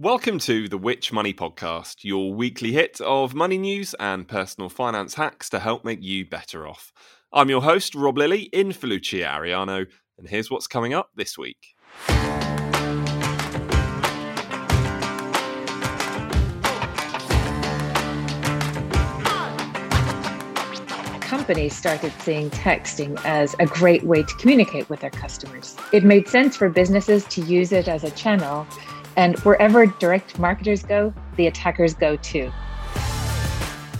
Welcome to the Which Money Podcast, your weekly hit of money news and personal finance hacks to help make you better off. I'm your host, Rob Lilly, in for Lucia Ariano, and here's what's coming up this week. companies started seeing texting as a great way to communicate with their customers. It made sense for businesses to use it as a channel and wherever direct marketers go, the attackers go too.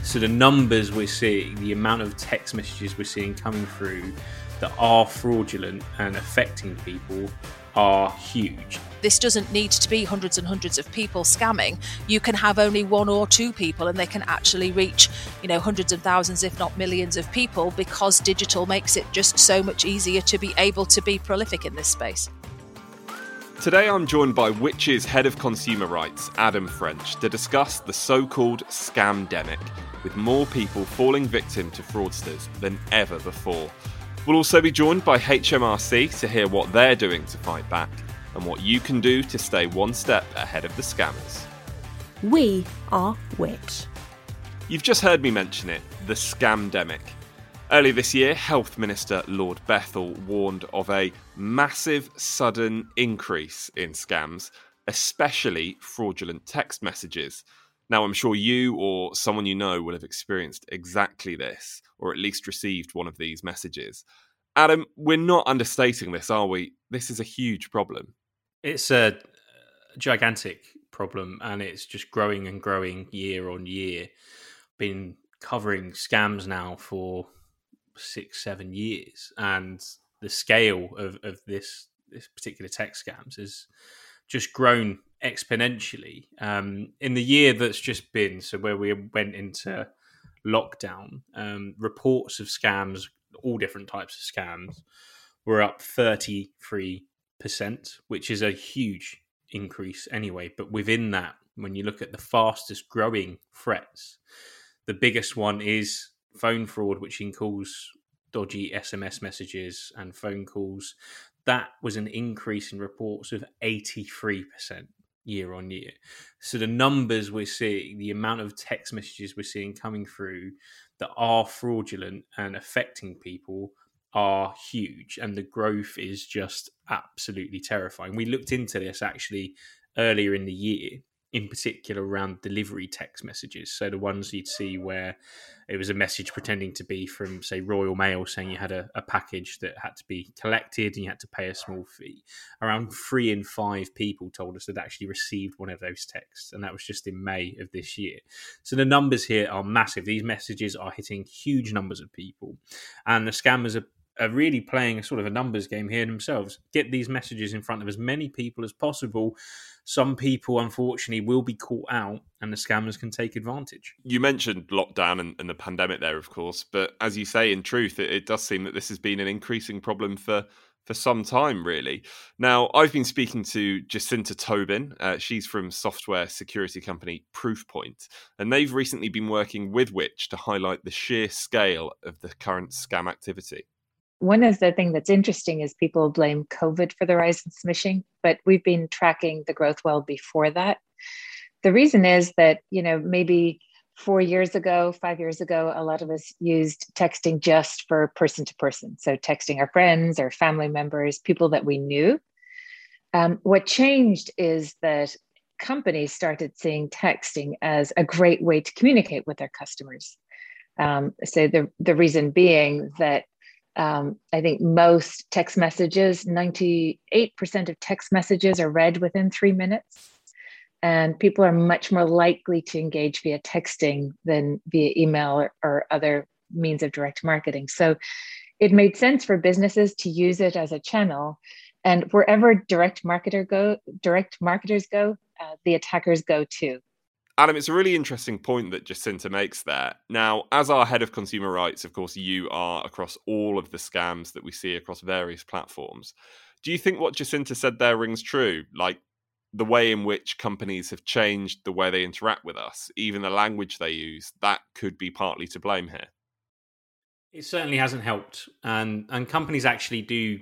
So the numbers we're seeing, the amount of text messages we're seeing coming through that are fraudulent and affecting people are huge. This doesn't need to be hundreds and hundreds of people scamming. You can have only one or two people and they can actually reach, you know, hundreds of thousands if not millions of people because digital makes it just so much easier to be able to be prolific in this space. Today I'm joined by Which's Head of Consumer Rights, Adam French, to discuss the so called scamdemic, with more people falling victim to fraudsters than ever before. We'll also be joined by HMRC to hear what they're doing to fight back and what you can do to stay one step ahead of the scammers. We are Which. You've just heard me mention it the scamdemic. Earlier this year, Health Minister Lord Bethell warned of a massive sudden increase in scams, especially fraudulent text messages. Now, I'm sure you or someone you know will have experienced exactly this, or at least received one of these messages. Adam, we're not understating this, are we? This is a huge problem. It's a uh, gigantic problem, and it's just growing and growing year on year. Been covering scams now for six, seven years, and the scale of, of this this particular tech scams has just grown exponentially. Um, in the year that's just been, so where we went into lockdown, um, reports of scams, all different types of scams, were up thirty three percent, which is a huge increase anyway. But within that, when you look at the fastest growing threats, the biggest one is phone fraud, which includes dodgy SMS messages and phone calls. That was an increase in reports of 83% year on year. So the numbers we're seeing, the amount of text messages we're seeing coming through that are fraudulent and affecting people are huge and the growth is just absolutely terrifying. We looked into this actually earlier in the year in particular around delivery text messages. So the ones you'd see where it was a message pretending to be from, say, Royal Mail saying you had a, a, package that had to be collected and you had to pay a small fee. Around three in five people told us they'd actually received one of those texts, and that was just in May of this year. So the numbers here are massive. These messages are hitting huge numbers of people, and the scammers are are really playing a sort of a numbers game here themselves. Get these messages in front of as many people as possible some people, unfortunately, will be caught out and the scammers can take advantage. You mentioned lockdown and, and the pandemic there, of course, but as you say, in truth, it, it does seem that this has been an increasing problem for for some time, really. Now, I've been speaking to Jacinta Tobin. Uh, she's from software security company Proofpoint, and they've recently been working with Which to highlight the sheer scale of the current scam activity one of the things that's interesting is people blame COVID for the rise in smishing, but we've been tracking the growth well before that. The reason is that, you know, maybe four years ago, five years ago, a lot of us used texting just for person to person. So texting our friends or family members, people that we knew. Um, what changed is that companies started seeing texting as a great way to communicate with their customers. Um, so the, the reason being that Um, I think most text messages, 98% of text messages are read within three minutes. And people are much more likely to engage via texting than via email or, or other means of direct marketing. So it made sense for businesses to use it as a channel. And wherever direct marketer go, direct marketers go, uh, the attackers go too. Adam, it's a really interesting point that Jacinta makes there. Now, as our head of consumer rights, of course, you are across all of the scams that we see across various platforms. Do you think what Jacinta said there rings true? Like the way in which companies have changed the way they interact with us, even the language they use, that could be partly to blame here. It certainly hasn't helped, and and companies actually do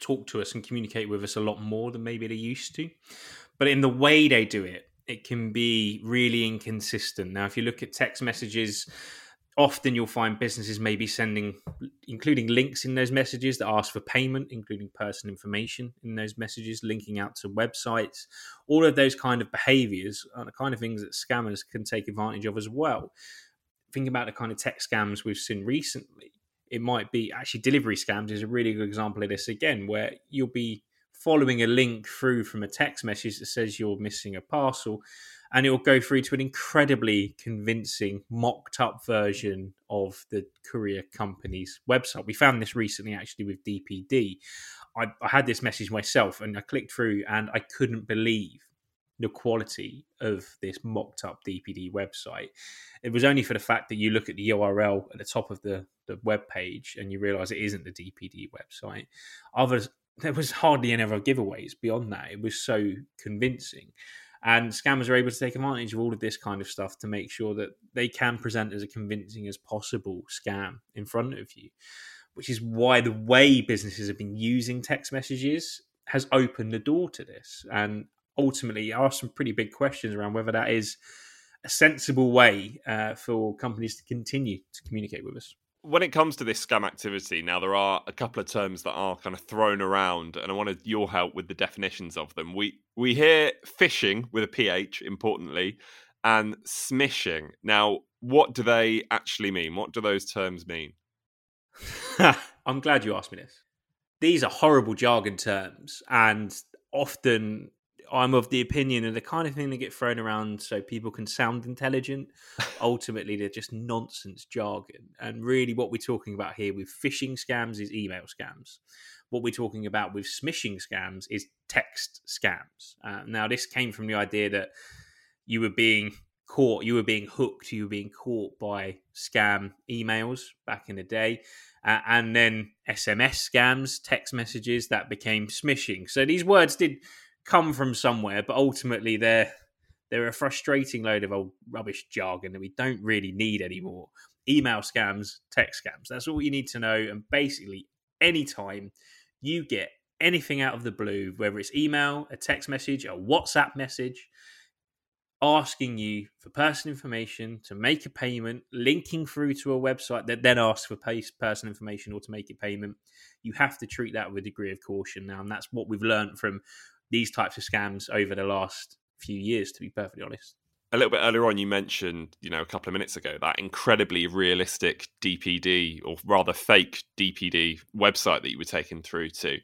talk to us and communicate with us a lot more than maybe they used to. But in the way they do it, it can be really inconsistent. Now, if you look at text messages, often you'll find businesses maybe sending, including links in those messages that ask for payment, including personal information in those messages, linking out to websites. All of those kind of behaviors are the kind of things that scammers can take advantage of as well. Think about the kind of tech scams we've seen recently. It might be actually delivery scams is a really good example of this again, where you'll be following a link through from a text message that says you're missing a parcel and it will go through to an incredibly convincing mocked up version of the courier company's website. We found this recently actually with dpd I, I, had this message myself and i clicked through and i couldn't believe the quality of this mocked up dpd website. It was only for the fact that you look at the url at the top of the, the web page and you realize it isn't the dpd website. Others there was hardly any other giveaways beyond that. It was so convincing. And scammers are able to take advantage of all of this kind of stuff to make sure that they can present as a convincing as possible scam in front of you, which is why the way businesses have been using text messages has opened the door to this. And ultimately, ask some pretty big questions around whether that is a sensible way uh, for companies to continue to communicate with us when it comes to this scam activity, now there are a couple of terms that are kind of thrown around, and I wanted your help with the definitions of them. We we hear phishing with a ph, importantly, and smishing. Now, what do they actually mean? What do those terms mean? I'm glad you asked me this. These are horrible jargon terms, and often I'm of the opinion of the kind of thing that get thrown around so people can sound intelligent. Ultimately, they're just nonsense jargon. And really, what we're talking about here with phishing scams is email scams. What we're talking about with smishing scams is text scams. Uh, now, this came from the idea that you were being caught, you were being hooked, you were being caught by scam emails back in the day. Uh, and then SMS scams, text messages that became smishing. So these words did come from somewhere, but ultimately they're they're a frustrating load of old rubbish jargon that we don't really need anymore. Email scams, text scams. That's all you need to know. And basically, anytime you get anything out of the blue, whether it's email, a text message, a WhatsApp message, asking you for personal information to make a payment, linking through to a website that then asks for personal information or to make a payment, you have to treat that with a degree of caution now. And that's what we've learned from these types of scams over the last few years, to be perfectly honest. A little bit earlier on, you mentioned, you know, a couple of minutes ago, that incredibly realistic DPD or rather fake DPD website that you were taken through to.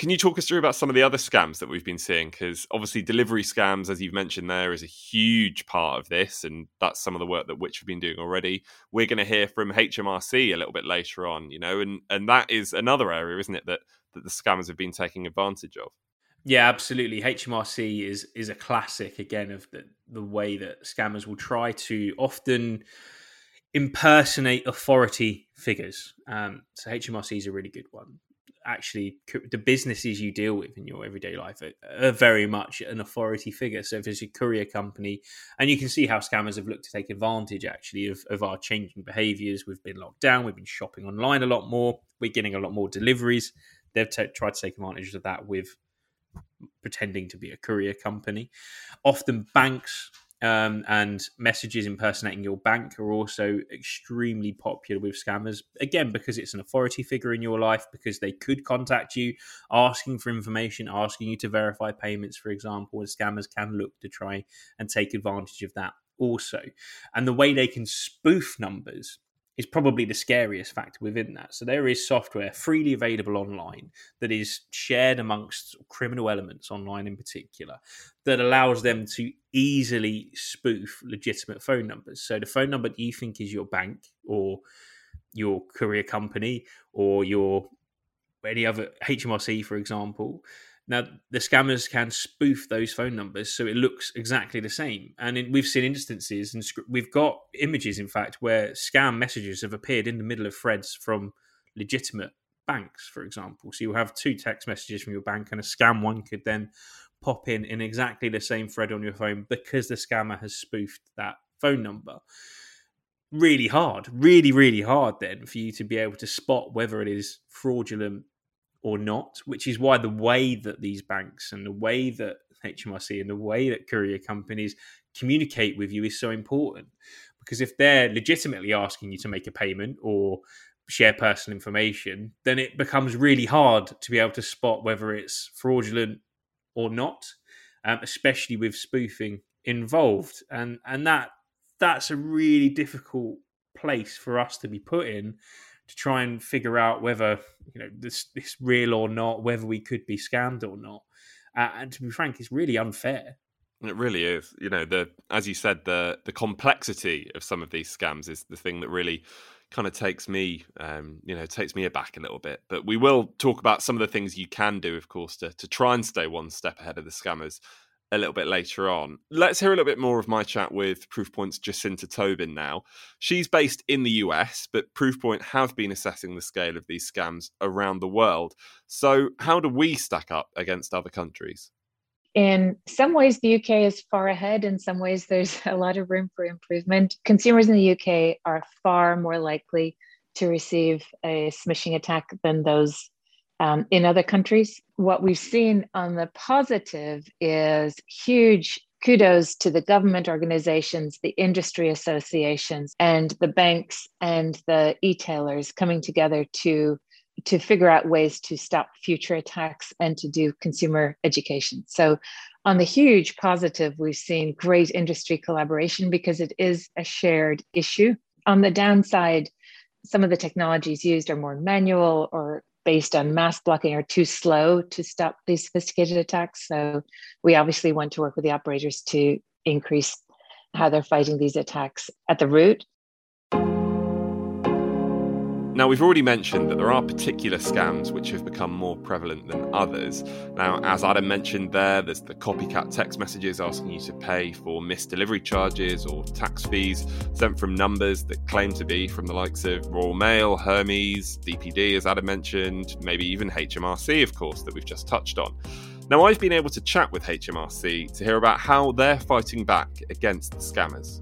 Can you talk us through about some of the other scams that we've been seeing? Because obviously, delivery scams, as you've mentioned, there is a huge part of this, and that's some of the work that Which have been doing already. We're going to hear from HMRC a little bit later on, you know, and and that is another area, isn't it, that that the scammers have been taking advantage of. Yeah, absolutely. HMRC is is a classic again of the, the way that scammers will try to often impersonate authority figures. Um, so HMRC is a really good one. Actually, the businesses you deal with in your everyday life are, are very much an authority figure. So if it's a courier company, and you can see how scammers have looked to take advantage actually of, of our changing behaviors. We've been locked down. We've been shopping online a lot more. We're getting a lot more deliveries. They've t- tried to take advantage of that with pretending to be a courier company. Often banks um, and messages impersonating your bank are also extremely popular with scammers. Again, because it's an authority figure in your life, because they could contact you asking for information, asking you to verify payments, for example, and scammers can look to try and take advantage of that also. And the way they can spoof numbers is probably the scariest factor within that. So there is software freely available online that is shared amongst criminal elements online in particular that allows them to easily spoof legitimate phone numbers. So the phone number you think is your bank or your courier company or your any other HMRC, for example, now, the scammers can spoof those phone numbers so it looks exactly the same. And in, we've seen instances, and we've got images, in fact, where scam messages have appeared in the middle of threads from legitimate banks, for example. So you have two text messages from your bank, and a scam one could then pop in in exactly the same thread on your phone because the scammer has spoofed that phone number. Really hard, really, really hard then for you to be able to spot whether it is fraudulent or not, which is why the way that these banks and the way that HMRC and the way that courier companies communicate with you is so important. Because if they're legitimately asking you to make a payment or share personal information, then it becomes really hard to be able to spot whether it's fraudulent or not, um, especially with spoofing involved. And and that that's a really difficult place for us to be put in to try and figure out whether you know this this real or not, whether we could be scammed or not. Uh, and to be frank, it's really unfair. It really is. You know, the as you said, the the complexity of some of these scams is the thing that really kind of takes me, um, you know, takes me aback a little bit. But we will talk about some of the things you can do, of course, to to try and stay one step ahead of the scammers a little bit later on. Let's hear a little bit more of my chat with Proofpoint's Jacinta Tobin now. She's based in the US, but Proofpoint have been assessing the scale of these scams around the world. So, how do we stack up against other countries? In some ways, the UK is far ahead. In some ways, there's a lot of room for improvement. Consumers in the UK are far more likely to receive a smishing attack than those um, in other countries. What we've seen on the positive is huge kudos to the government organizations, the industry associations, and the banks and the e-tailers coming together to to figure out ways to stop future attacks and to do consumer education. So on the huge positive, we've seen great industry collaboration because it is a shared issue. On the downside, some of the technologies used are more manual or based on mass blocking are too slow to stop these sophisticated attacks. So we obviously want to work with the operators to increase how they're fighting these attacks at the root. Now, we've already mentioned that there are particular scams which have become more prevalent than others. Now, as Adam mentioned there, there's the copycat text messages asking you to pay for missed delivery charges or tax fees sent from numbers that claim to be from the likes of Royal Mail, Hermes, DPD, as Adam mentioned, maybe even HMRC, of course, that we've just touched on. Now, I've been able to chat with HMRC to hear about how they're fighting back against the scammers.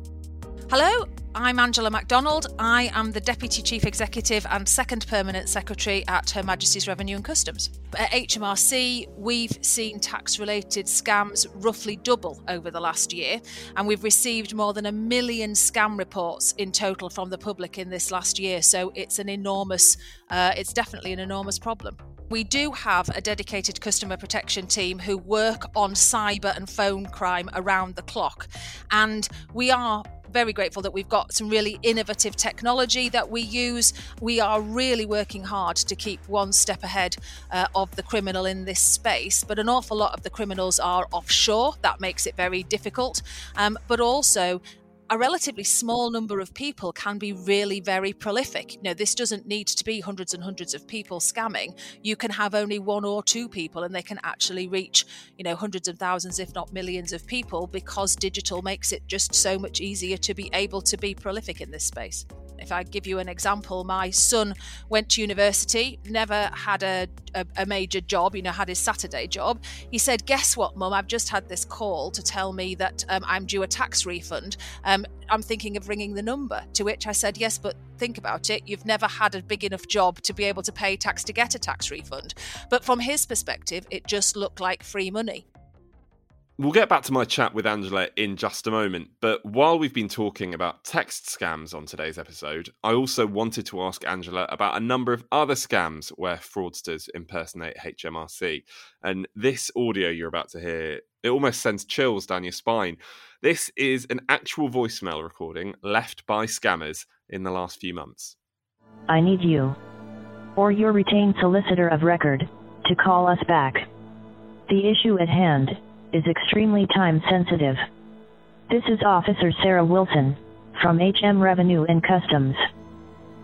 Hello, I'm Angela MacDonald. I am the Deputy Chief Executive and Second Permanent Secretary at Her Majesty's Revenue and Customs. At HMRC, we've seen tax related scams roughly double over the last year, and we've received more than a million scam reports in total from the public in this last year. So it's an enormous, uh, it's definitely an enormous problem. We do have a dedicated customer protection team who work on cyber and phone crime around the clock, and we are very grateful that we've got some really innovative technology that we use. We are really working hard to keep one step ahead uh, of the criminal in this space, but an awful lot of the criminals are offshore. That makes it very difficult. Um, but also, a relatively small number of people can be really very prolific. You know, this doesn't need to be hundreds and hundreds of people scamming. You can have only one or two people and they can actually reach, you know, hundreds of thousands, if not millions of people because digital makes it just so much easier to be able to be prolific in this space. If I give you an example, my son went to university, never had a, a, a major job, you know, had his Saturday job. He said, Guess what, mum? I've just had this call to tell me that um, I'm due a tax refund. Um, I'm thinking of ringing the number. To which I said, Yes, but think about it. You've never had a big enough job to be able to pay tax to get a tax refund. But from his perspective, it just looked like free money. We'll get back to my chat with Angela in just a moment, but while we've been talking about text scams on today's episode, I also wanted to ask Angela about a number of other scams where fraudsters impersonate HMRC. And this audio you're about to hear It almost sends chills down your spine. This is an actual voicemail recording left by scammers in the last few months. I need you, or your retained solicitor of record, to call us back. The issue at hand is extremely time sensitive. This is Officer Sarah Wilson from HM Revenue and Customs.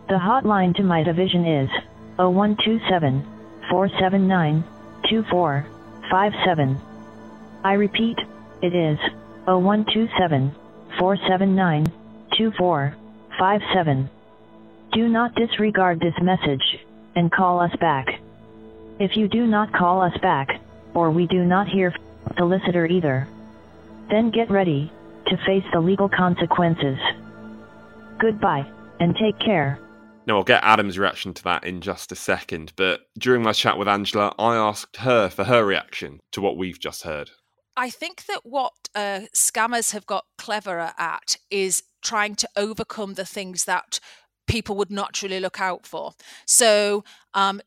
The hotline to my division is 0127 479 2457. I repeat, it is 0127 479 2457. Do not disregard this message and call us back. If you do not call us back, or we do not hear solicitor either, then get ready to face the legal consequences. Goodbye, and take care. Now, I'll get Adam's reaction to that in just a second, but during my chat with Angela, I asked her for her reaction to what we've just heard. I think that what uh, scammers have got cleverer at is trying to overcome the things that people would naturally look out for. So um,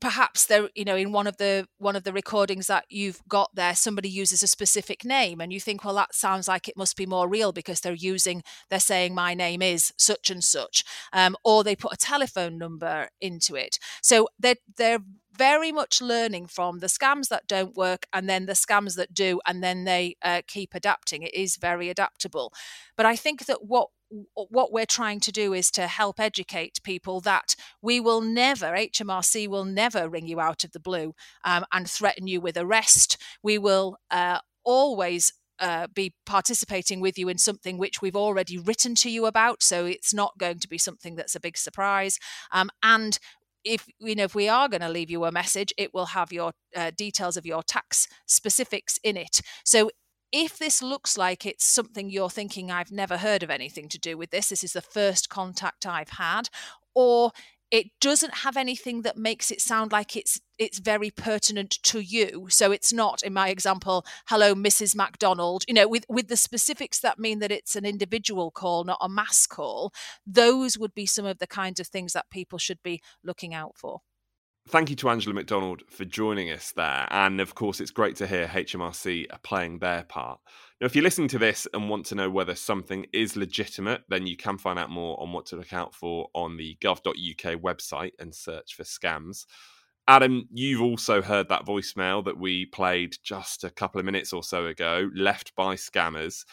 perhaps there, you know, in one of the one of the recordings that you've got there, somebody uses a specific name, and you think, well, that sounds like it must be more real because they're using, they're saying my name is such and such, um, or they put a telephone number into it. So they're they're very much learning from the scams that don't work and then the scams that do and then they uh, keep adapting it is very adaptable but i think that what what we're trying to do is to help educate people that we will never, HMRC will never ring you out of the blue um, and threaten you with arrest. We will uh, always uh, be participating with you in something which we've already written to you about. So it's not going to be something that's a big surprise. Um, and if you know if we are going to leave you a message, it will have your uh, details of your tax specifics in it. So if this looks like it's something you're thinking, I've never heard of anything to do with this, this is the first contact I've had, or it doesn't have anything that makes it sound like it's it's very pertinent to you so it's not in my example hello mrs macdonald you know with with the specifics that mean that it's an individual call not a mass call those would be some of the kinds of things that people should be looking out for thank you to Angela MacDonald for joining us there. And of course, it's great to hear HMRC are playing their part. Now, if you're listening to this and want to know whether something is legitimate, then you can find out more on what to look out for on the gov.uk website and search for scams. Adam, you've also heard that voicemail that we played just a couple of minutes or so ago, left by scammers.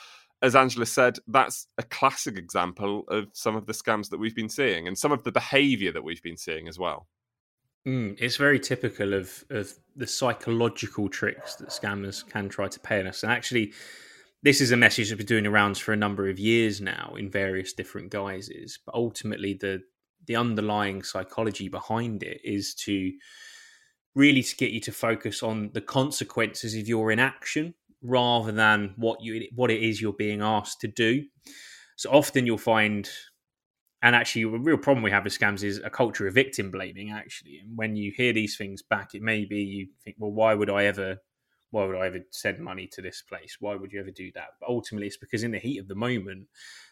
As Angela said, that's a classic example of some of the scams that we've been seeing and some of the behavior that we've been seeing as well. Mm, it's very typical of of the psychological tricks that scammers can try to pay on us. And actually, this is a message that's been doing around for a number of years now in various different guises. But ultimately, the the underlying psychology behind it is to really to get you to focus on the consequences of your inaction rather than what you what it is you're being asked to do. So often you'll find and actually a real problem we have with scams is a culture of victim blaming actually. And when you hear these things back it may be you think well why would i ever why would i ever send money to this place? Why would you ever do that? But ultimately it's because in the heat of the moment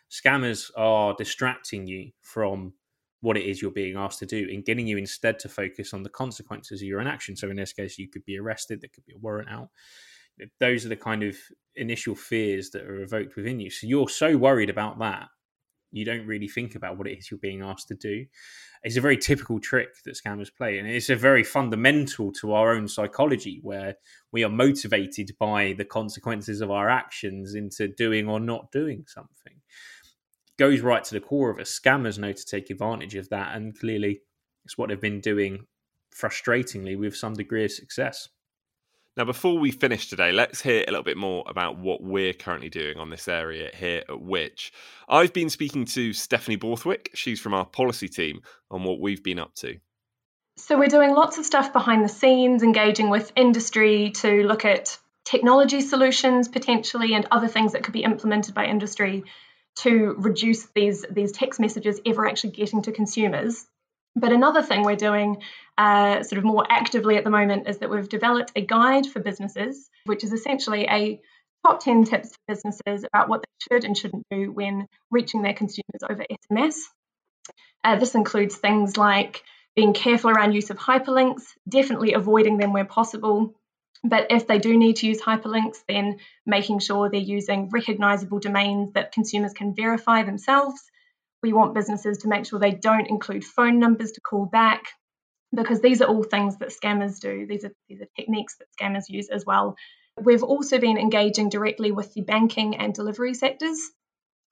scammers are distracting you from what it is you're being asked to do and getting you instead to focus on the consequences of your inaction so in this case you could be arrested there could be a warrant out. Those are the kind of initial fears that are evoked within you. So you're so worried about that you don't really think about what it is you're being asked to do. It's a very typical trick that scammers play, and it's a very fundamental to our own psychology where we are motivated by the consequences of our actions into doing or not doing something. It goes right to the core of us. Scammers know to take advantage of that, and clearly, it's what they've been doing frustratingly with some degree of success. Now, before we finish today, let's hear a little bit more about what we're currently doing on this area here at Which. I've been speaking to Stephanie Borthwick, she's from our policy team, on what we've been up to. So, we're doing lots of stuff behind the scenes, engaging with industry to look at technology solutions potentially and other things that could be implemented by industry to reduce these, these text messages ever actually getting to consumers. But another thing we're doing uh, sort of more actively at the moment is that we've developed a guide for businesses, which is essentially a top 10 tips for businesses about what they should and shouldn't do when reaching their consumers over SMS. Uh, this includes things like being careful around use of hyperlinks, definitely avoiding them where possible, But if they do need to use hyperlinks, then making sure they're using recognizable domains that consumers can verify themselves. We want businesses to make sure they don't include phone numbers to call back, because these are all things that scammers do. These are, these are techniques that scammers use as well. We've also been engaging directly with the banking and delivery sectors.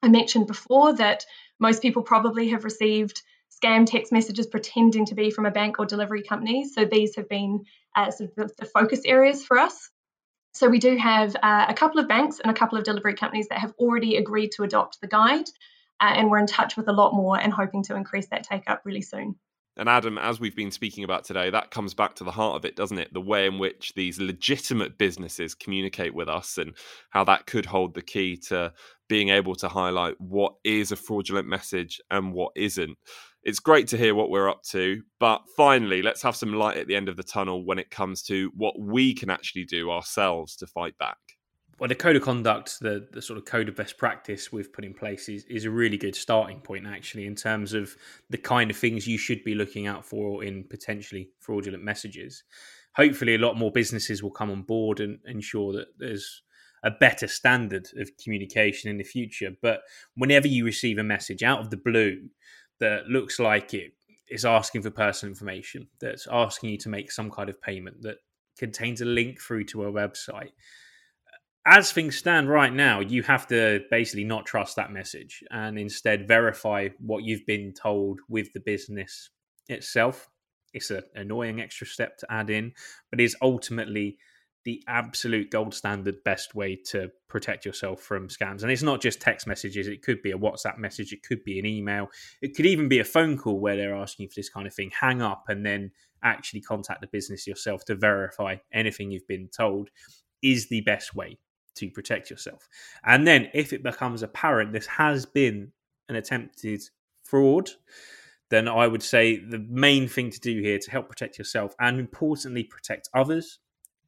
I mentioned before that most people probably have received scam text messages pretending to be from a bank or delivery company. So these have been uh, sort of the, focus areas for us. So we do have uh, a couple of banks and a couple of delivery companies that have already agreed to adopt the guide, uh, and we're in touch with a lot more and hoping to increase that take up really soon. And Adam, as we've been speaking about today, that comes back to the heart of it, doesn't it? The way in which these legitimate businesses communicate with us and how that could hold the key to being able to highlight what is a fraudulent message and what isn't. It's great to hear what we're up to, but finally, let's have some light at the end of the tunnel when it comes to what we can actually do ourselves to fight back well, the code of conduct, the, the sort of code of best practice we've put in place is, is a really good starting point, actually, in terms of the kind of things you should be looking out for in potentially fraudulent messages. Hopefully, a lot more businesses will come on board and ensure that there's a better standard of communication in the future. But whenever you receive a message out of the blue that looks like it is asking for personal information, that's asking you to make some kind of payment, that contains a link through to a website, as things stand right now, you have to basically not trust that message and instead verify what you've been told with the business itself. It's an annoying extra step to add in, but is ultimately the absolute gold standard best way to protect yourself from scams. And it's not just text messages, it could be a WhatsApp message, it could be an email, it could even be a phone call where they're asking for this kind of thing. Hang up and then actually contact the business yourself to verify anything you've been told is the best way to protect yourself. And then if it becomes apparent this has been an attempted fraud, then I would say the main thing to do here to help protect yourself and importantly protect others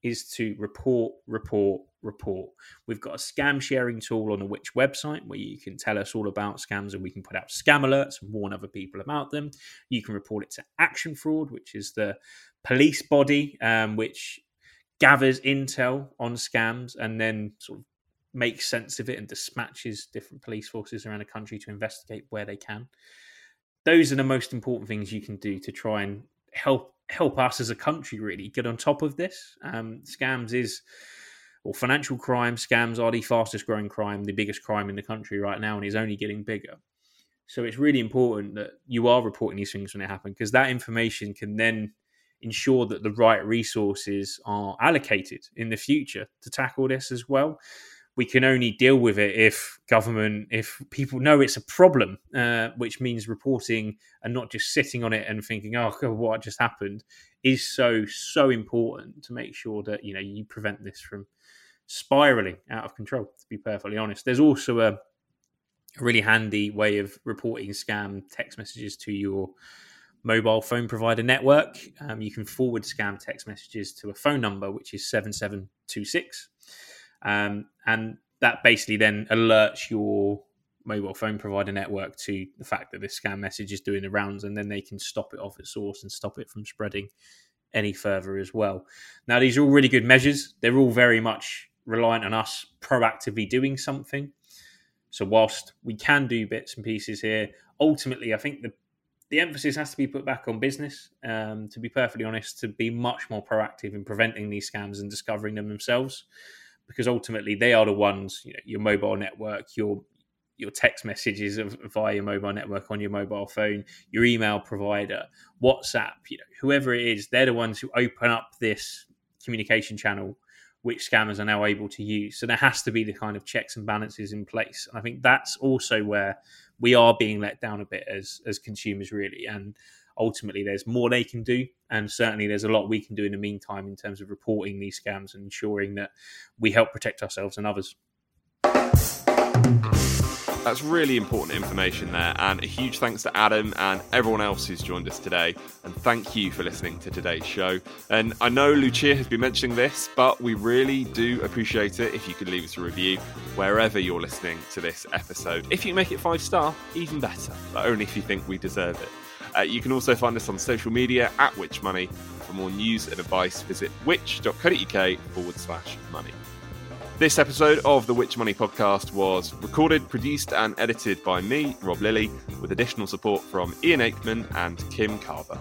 is to report, report, report. We've got a scam sharing tool on the Which website where you can tell us all about scams and we can put out scam alerts and warn other people about them. You can report it to Action Fraud, which is the police body, um, which gathers intel on scams and then sort of makes sense of it and dispatches different police forces around the country to investigate where they can. Those are the most important things you can do to try and help help us as a country really get on top of this. Um, scams is or financial crime scams are the fastest growing crime, the biggest crime in the country right now, and is only getting bigger. So it's really important that you are reporting these things when they happen because that information can then ensure that the right resources are allocated in the future to tackle this as well. We can only deal with it if government, if people know it's a problem, uh, which means reporting and not just sitting on it and thinking, "Oh, God, what just happened," is so so important to make sure that you know you prevent this from spiraling out of control. To be perfectly honest, there's also a, a really handy way of reporting scam text messages to your mobile phone provider network. Um, you can forward scam text messages to a phone number, which is 7726. Um, and that basically then alerts your mobile phone provider network to the fact that this scam message is doing the rounds, and then they can stop it off at source and stop it from spreading any further as well. Now, these are all really good measures. They're all very much reliant on us proactively doing something. So, whilst we can do bits and pieces here, ultimately, I think the the emphasis has to be put back on business. Um, to be perfectly honest, to be much more proactive in preventing these scams and discovering them themselves, because ultimately they are the ones. You know, your mobile network, your your text messages via your mobile network on your mobile phone, your email provider, WhatsApp, you know, whoever it is, they're the ones who open up this communication channel which scammers are now able to use. So there has to be the kind of checks and balances in place. And I think that's also where we are being let down a bit as as consumers really and ultimately there's more they can do and certainly there's a lot we can do in the meantime in terms of reporting these scams and ensuring that we help protect ourselves and others that's really important information there, and a huge thanks to Adam and everyone else who's joined us today. And thank you for listening to today's show. And I know Lucia has been mentioning this, but we really do appreciate it if you could leave us a review wherever you're listening to this episode. If you make it five star, even better, but only if you think we deserve it. Uh, you can also find us on social media at Which Money For more news and advice, visit which.co.uk forward slash money. This episode of the Which Money podcast was recorded, produced, and edited by me, Rob Lilly, with additional support from Ian Aikman and Kim Carver.